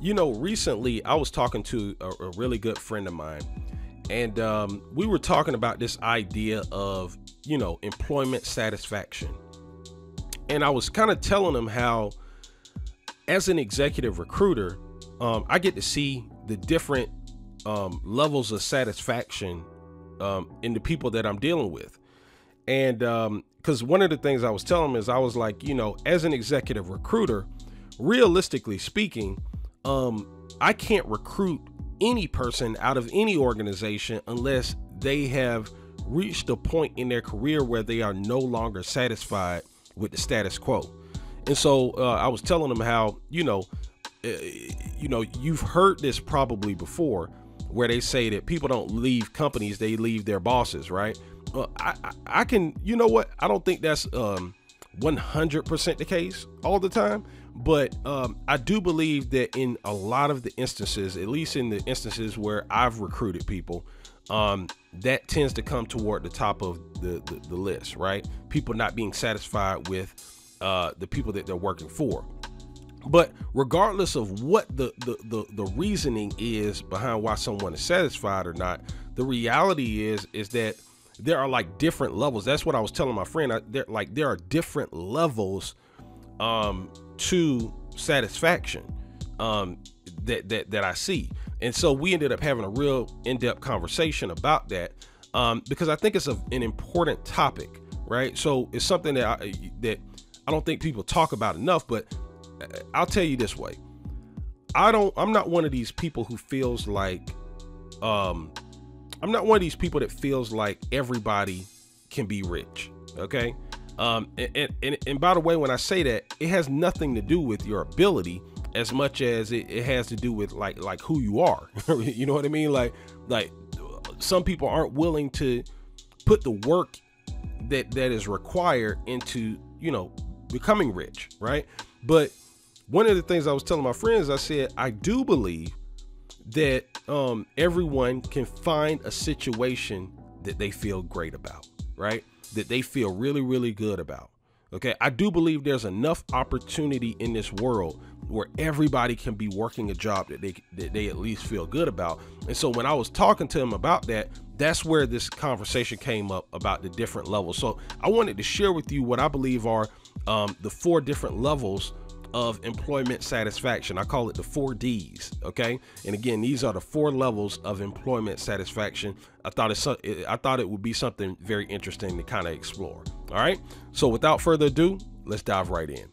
you know, recently I was talking to a, a really good friend of mine, and um, we were talking about this idea of, you know, employment satisfaction. And I was kind of telling him how, as an executive recruiter, um, I get to see the different um, levels of satisfaction um, in the people that I'm dealing with. And because um, one of the things I was telling him is I was like, you know, as an executive recruiter, realistically speaking, um, I can't recruit any person out of any organization unless they have reached a point in their career where they are no longer satisfied with the status quo. And so uh, I was telling them how, you know, uh, you know, you've heard this probably before where they say that people don't leave companies, they leave their bosses, right? Uh, I, I, I, can, you know what? I don't think that's um, 100% the case all the time, but um, I do believe that in a lot of the instances, at least in the instances where I've recruited people, um, that tends to come toward the top of the, the, the list, right? People not being satisfied with uh, the people that they're working for. But regardless of what the, the, the, the reasoning is behind why someone is satisfied or not, the reality is is that there are like different levels. That's what I was telling my friend. I, there like there are different levels um, to satisfaction um, that that that I see. And so we ended up having a real in-depth conversation about that um, because I think it's a, an important topic, right? So it's something that I, that I don't think people talk about enough. But uh, I'll tell you this way: I don't. I'm not one of these people who feels like um, I'm not one of these people that feels like everybody can be rich. Okay. Um, and, and, and by the way, when I say that, it has nothing to do with your ability as much as it, it has to do with like like who you are. you know what I mean? Like like some people aren't willing to put the work that that is required into you know becoming rich, right? But one of the things I was telling my friends, I said I do believe that um, everyone can find a situation that they feel great about, right? That they feel really, really good about. Okay, I do believe there's enough opportunity in this world where everybody can be working a job that they that they at least feel good about. And so when I was talking to him about that, that's where this conversation came up about the different levels. So I wanted to share with you what I believe are um, the four different levels of employment satisfaction. I call it the four D's. Okay, and again, these are the four levels of employment satisfaction. I thought it's I thought it would be something very interesting to kind of explore. All right, so without further ado, let's dive right in.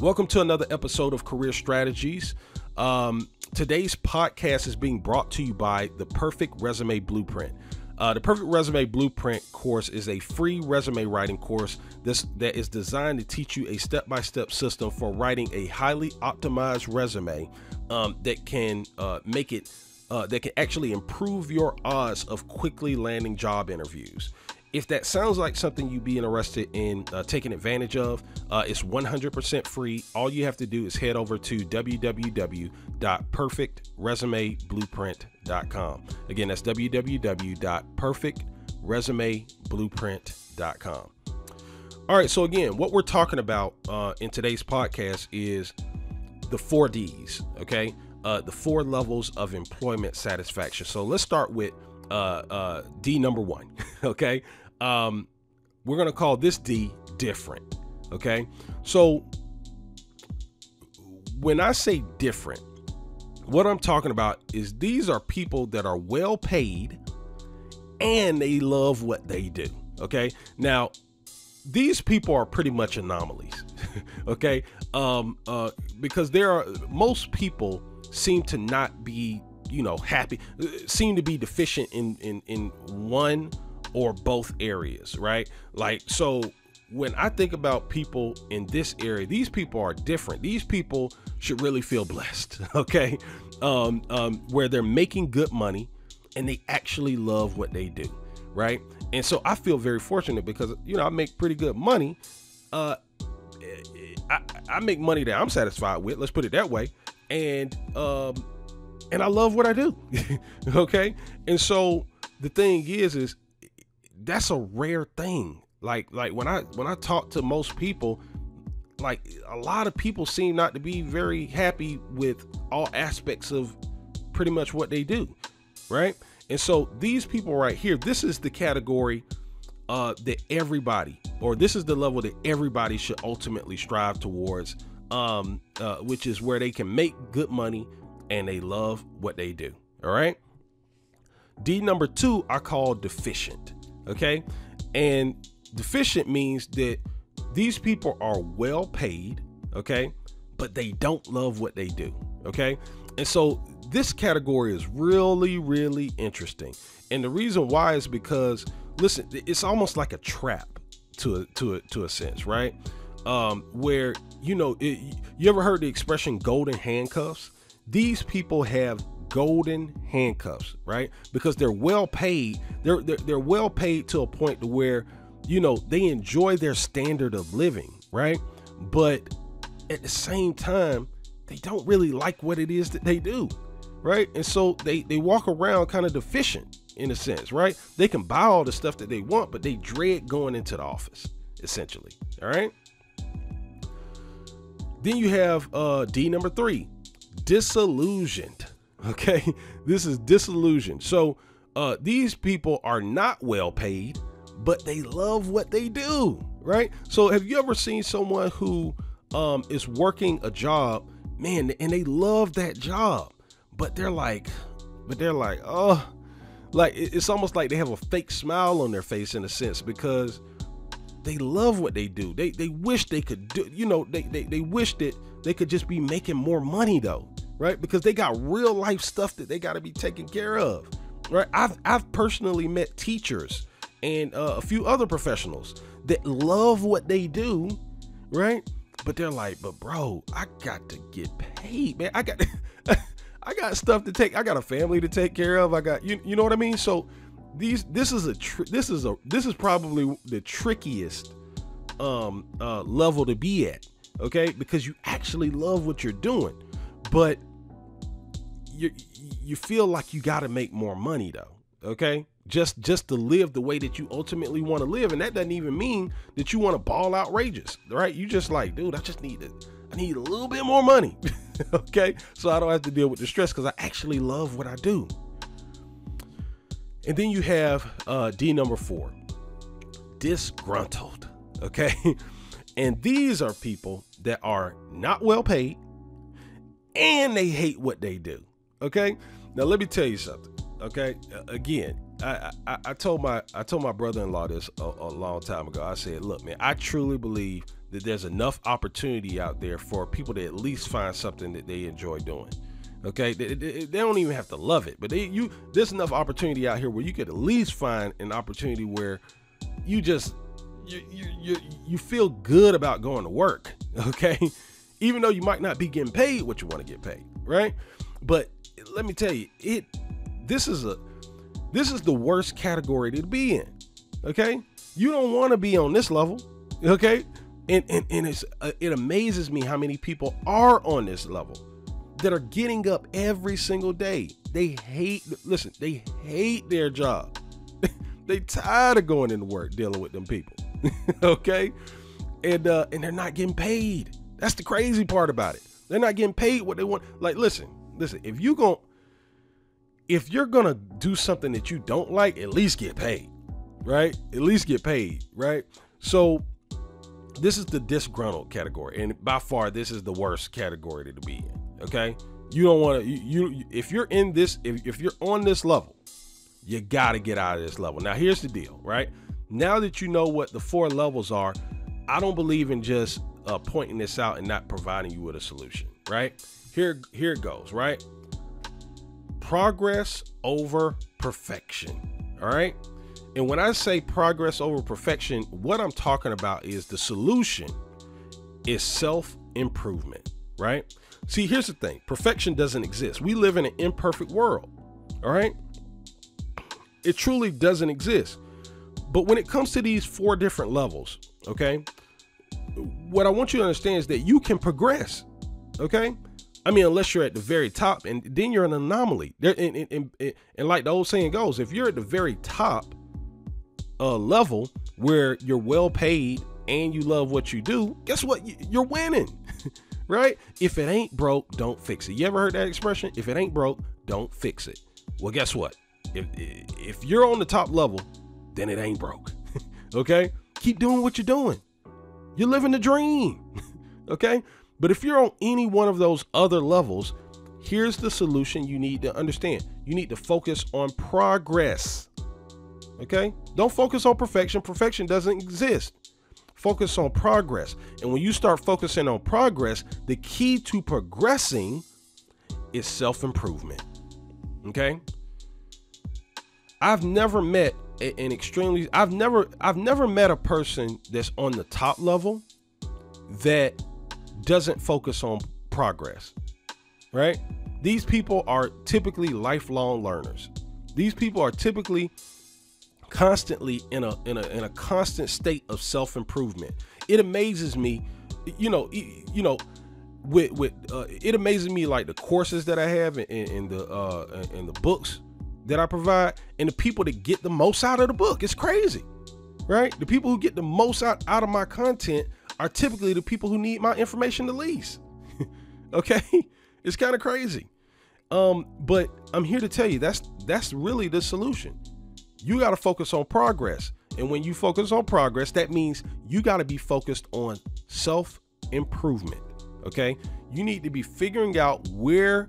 Welcome to another episode of Career Strategies. Um, today's podcast is being brought to you by the Perfect Resume Blueprint. Uh, the Perfect Resume Blueprint course is a free resume writing course this, that is designed to teach you a step by step system for writing a highly optimized resume um, that can uh, make it, uh, that can actually improve your odds of quickly landing job interviews. If that sounds like something you'd be interested in uh, taking advantage of, uh, it's 100% free. All you have to do is head over to www.perfectresumeblueprint.com. Again, that's www.perfectresumeblueprint.com. All right, so again, what we're talking about uh, in today's podcast is the four D's, okay? Uh, the four levels of employment satisfaction. So let's start with uh, uh, D number one. okay, um, we're gonna call this D different. Okay, so when I say different, what I'm talking about is these are people that are well paid and they love what they do. Okay, now these people are pretty much anomalies. okay, um, uh, because there are most people seem to not be you know happy seem to be deficient in in in one or both areas right like so when i think about people in this area these people are different these people should really feel blessed okay um, um where they're making good money and they actually love what they do right and so i feel very fortunate because you know i make pretty good money uh I, I make money that i'm satisfied with let's put it that way and um and I love what I do. okay? And so the thing is is that's a rare thing. Like like when I when I talk to most people, like a lot of people seem not to be very happy with all aspects of pretty much what they do, right? And so these people right here, this is the category uh, that everybody, or this is the level that everybody should ultimately strive towards, um, uh, which is where they can make good money and they love what they do. All right. D number two, I call deficient. Okay. And deficient means that these people are well paid. Okay. But they don't love what they do. Okay. And so this category is really, really interesting. And the reason why is because, listen, it's almost like a trap to a, to a, to a sense, right? Um, where, you know, it, you ever heard the expression golden handcuffs? These people have golden handcuffs, right? Because they're well paid. They're, they're, they're well paid to a point to where, you know, they enjoy their standard of living, right? But at the same time, they don't really like what it is that they do right? And so they they walk around kind of deficient in a sense, right? They can buy all the stuff that they want, but they dread going into the office, essentially. All right. Then you have uh D number three, disillusioned. Okay, this is disillusioned. So uh these people are not well paid, but they love what they do, right? So have you ever seen someone who um is working a job, man, and they love that job? but they're like, but they're like, oh, like it's almost like they have a fake smile on their face in a sense because they love what they do. They they wish they could do, you know, they they, they wish that they could just be making more money though, right? Because they got real life stuff that they got to be taken care of, right? I've I've personally met teachers and uh, a few other professionals that love what they do, right? But they're like, but bro, I got to get paid, man. I got I got stuff to take. I got a family to take care of. I got you. You know what I mean? So these this is a tr- this is a this is probably the trickiest um uh level to be at. Okay, because you actually love what you're doing, but you you feel like you got to make more money though. Okay, just just to live the way that you ultimately want to live, and that doesn't even mean that you want to ball outrageous, right? You just like, dude, I just need to I need a little bit more money. okay. So I don't have to deal with the stress because I actually love what I do. And then you have uh, D number four, disgruntled. Okay. and these are people that are not well paid and they hate what they do. Okay. Now let me tell you something. Okay. Again, I, I, I told my I told my brother-in-law this a, a long time ago. I said, look, man, I truly believe that there's enough opportunity out there for people to at least find something that they enjoy doing. Okay, they, they, they, don't even have to love it, but they you there's enough opportunity out here where you could at least find an opportunity where you just you you you, you feel good about going to work. Okay, even though you might not be getting paid what you want to get paid, right? But let me tell you, it this is a this is the worst category to be in. Okay, you don't want to be on this level. Okay, and and, and it's uh, it amazes me how many people are on this level that are getting up every single day. They hate listen they hate their job. They tired of going into work dealing with them people okay? And uh and they're not getting paid. That's the crazy part about it. They're not getting paid what they want. Like listen listen if you gonna if you're gonna do something that you don't like at least get paid right at least get paid right so this is the disgruntled category, and by far this is the worst category to be in. Okay, you don't want to you, you if you're in this if, if you're on this level, you got to get out of this level. Now here's the deal, right? Now that you know what the four levels are, I don't believe in just uh, pointing this out and not providing you with a solution, right? Here here it goes, right? Progress over perfection. All right. And when I say progress over perfection, what I'm talking about is the solution is self improvement, right? See, here's the thing perfection doesn't exist. We live in an imperfect world, all right? It truly doesn't exist. But when it comes to these four different levels, okay, what I want you to understand is that you can progress, okay? I mean, unless you're at the very top, and then you're an anomaly. There, and, and, and, and like the old saying goes, if you're at the very top, uh, level where you're well paid and you love what you do, guess what? You're winning, right? If it ain't broke, don't fix it. You ever heard that expression? If it ain't broke, don't fix it. Well, guess what? If if you're on the top level, then it ain't broke. okay? Keep doing what you're doing. You're living the dream. okay? But if you're on any one of those other levels, here's the solution you need to understand. You need to focus on progress. Okay? Don't focus on perfection. Perfection doesn't exist. Focus on progress. And when you start focusing on progress, the key to progressing is self improvement. Okay? I've never met an extremely I've never I've never met a person that's on the top level that doesn't focus on progress. Right? These people are typically lifelong learners. These people are typically constantly in a in a in a constant state of self-improvement. It amazes me, you know, you know, with with uh, it amazes me like the courses that I have in, in the uh in the books that I provide and the people that get the most out of the book. It's crazy, right? The people who get the most out, out of my content are typically the people who need my information the least. okay? It's kind of crazy. Um, but I'm here to tell you that's that's really the solution. You got to focus on progress. And when you focus on progress, that means you got to be focused on self improvement. Okay? You need to be figuring out where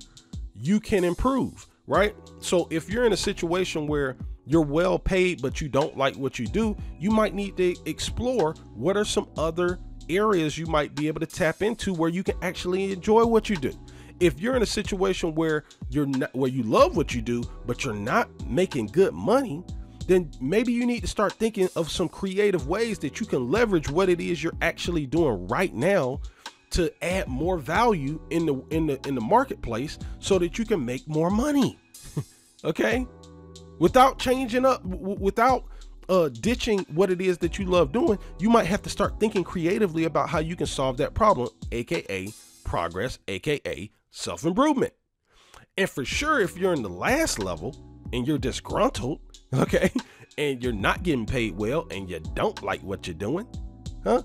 you can improve right? So if you're in a situation where you're well paid, but you don't like what you do, you might need to explore what are some other areas you might be able to tap into where you can actually enjoy what you do. If you're in a situation where you're not where you love what you do, but you're not making good money, then maybe you need to start thinking of some creative ways that you can leverage what it is you're actually doing right now to add more value in the in the in the marketplace so that you can make more money okay? Without changing up, without uh, ditching what it is that you love doing, you might have to start thinking creatively about how you can solve that problem, aka progress, aka self improvement. And for sure, if you're in the last level and you're disgruntled, okay, and you're not getting paid well and you don't like what you're doing, huh?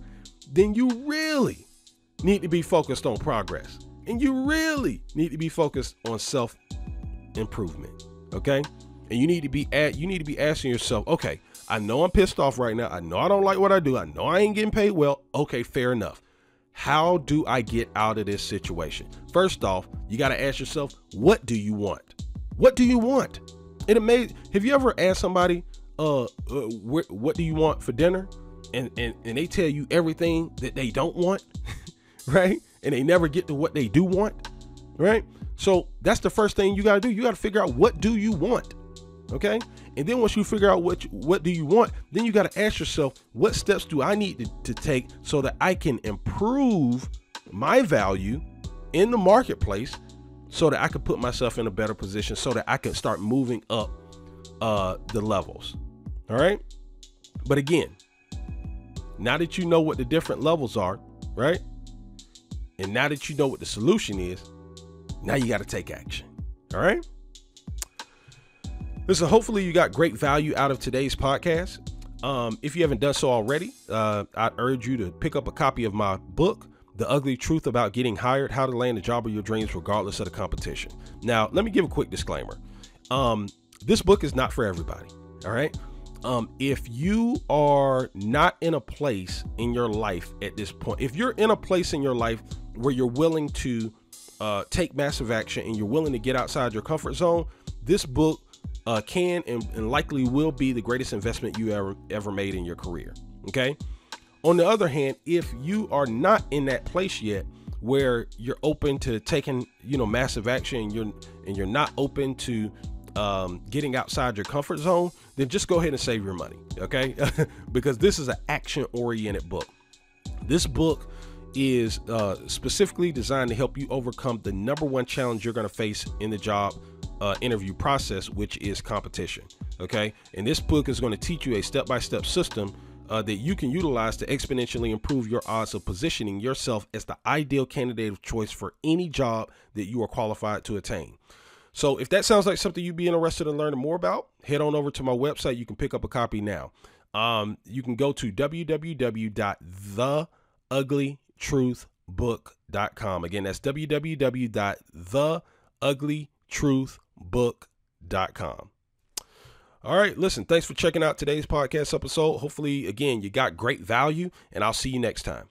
Then you really need to be focused on progress. And you really need to be focused on self improvement okay? And you need to be at you need to be asking yourself, okay, I know I'm pissed off right now. I know I don't like what I do. I know I ain't getting paid well. Okay, fair enough. How do I get out of this situation? First off, you got to ask yourself, what do you want? What do you want? It amazing. Have you ever asked somebody, uh, uh wh- what do you want for dinner? And, and and they tell you everything that they don't want, right? And they never get to what they do want, right? So that's the first thing you got to do. You got to figure out what do you want, okay? And then once you figure out what what do you want, then you got to ask yourself, what steps do I need to, to take so that I can improve my value in the marketplace, so that I can put myself in a better position, so that I can start moving up uh, the levels. All right. But again, now that you know what the different levels are, right? And now that you know what the solution is, now you got to take action. All right. Listen, hopefully you got great value out of today's podcast. Um, if you haven't done so already, uh, I urge you to pick up a copy of my book, The Ugly Truth About Getting Hired How to Land a Job of Your Dreams Regardless of the Competition. Now, let me give a quick disclaimer. Um, this book is not for everybody. All right. Um, if you are not in a place in your life at this point, if you're in a place in your life where you're willing to uh, take massive action and you're willing to get outside your comfort zone, this book uh, can and, and likely will be the greatest investment you ever ever made in your career. Okay. On the other hand, if you are not in that place yet where you're open to taking you know massive action and you're and you're not open to um, getting outside your comfort zone, then just go ahead and save your money, okay? because this is an action oriented book. This book is uh, specifically designed to help you overcome the number one challenge you're going to face in the job uh, interview process, which is competition. Okay. And this book is going to teach you a step by step system uh, that you can utilize to exponentially improve your odds of positioning yourself as the ideal candidate of choice for any job that you are qualified to attain. So, if that sounds like something you'd be interested in learning more about, head on over to my website. You can pick up a copy now. um, you can go to www.theuglytruthbook.com. Again, that's www.theuglytruthbook.com. All right, listen, thanks for checking out today's podcast episode. Hopefully, again, you got great value, and I'll see you next time.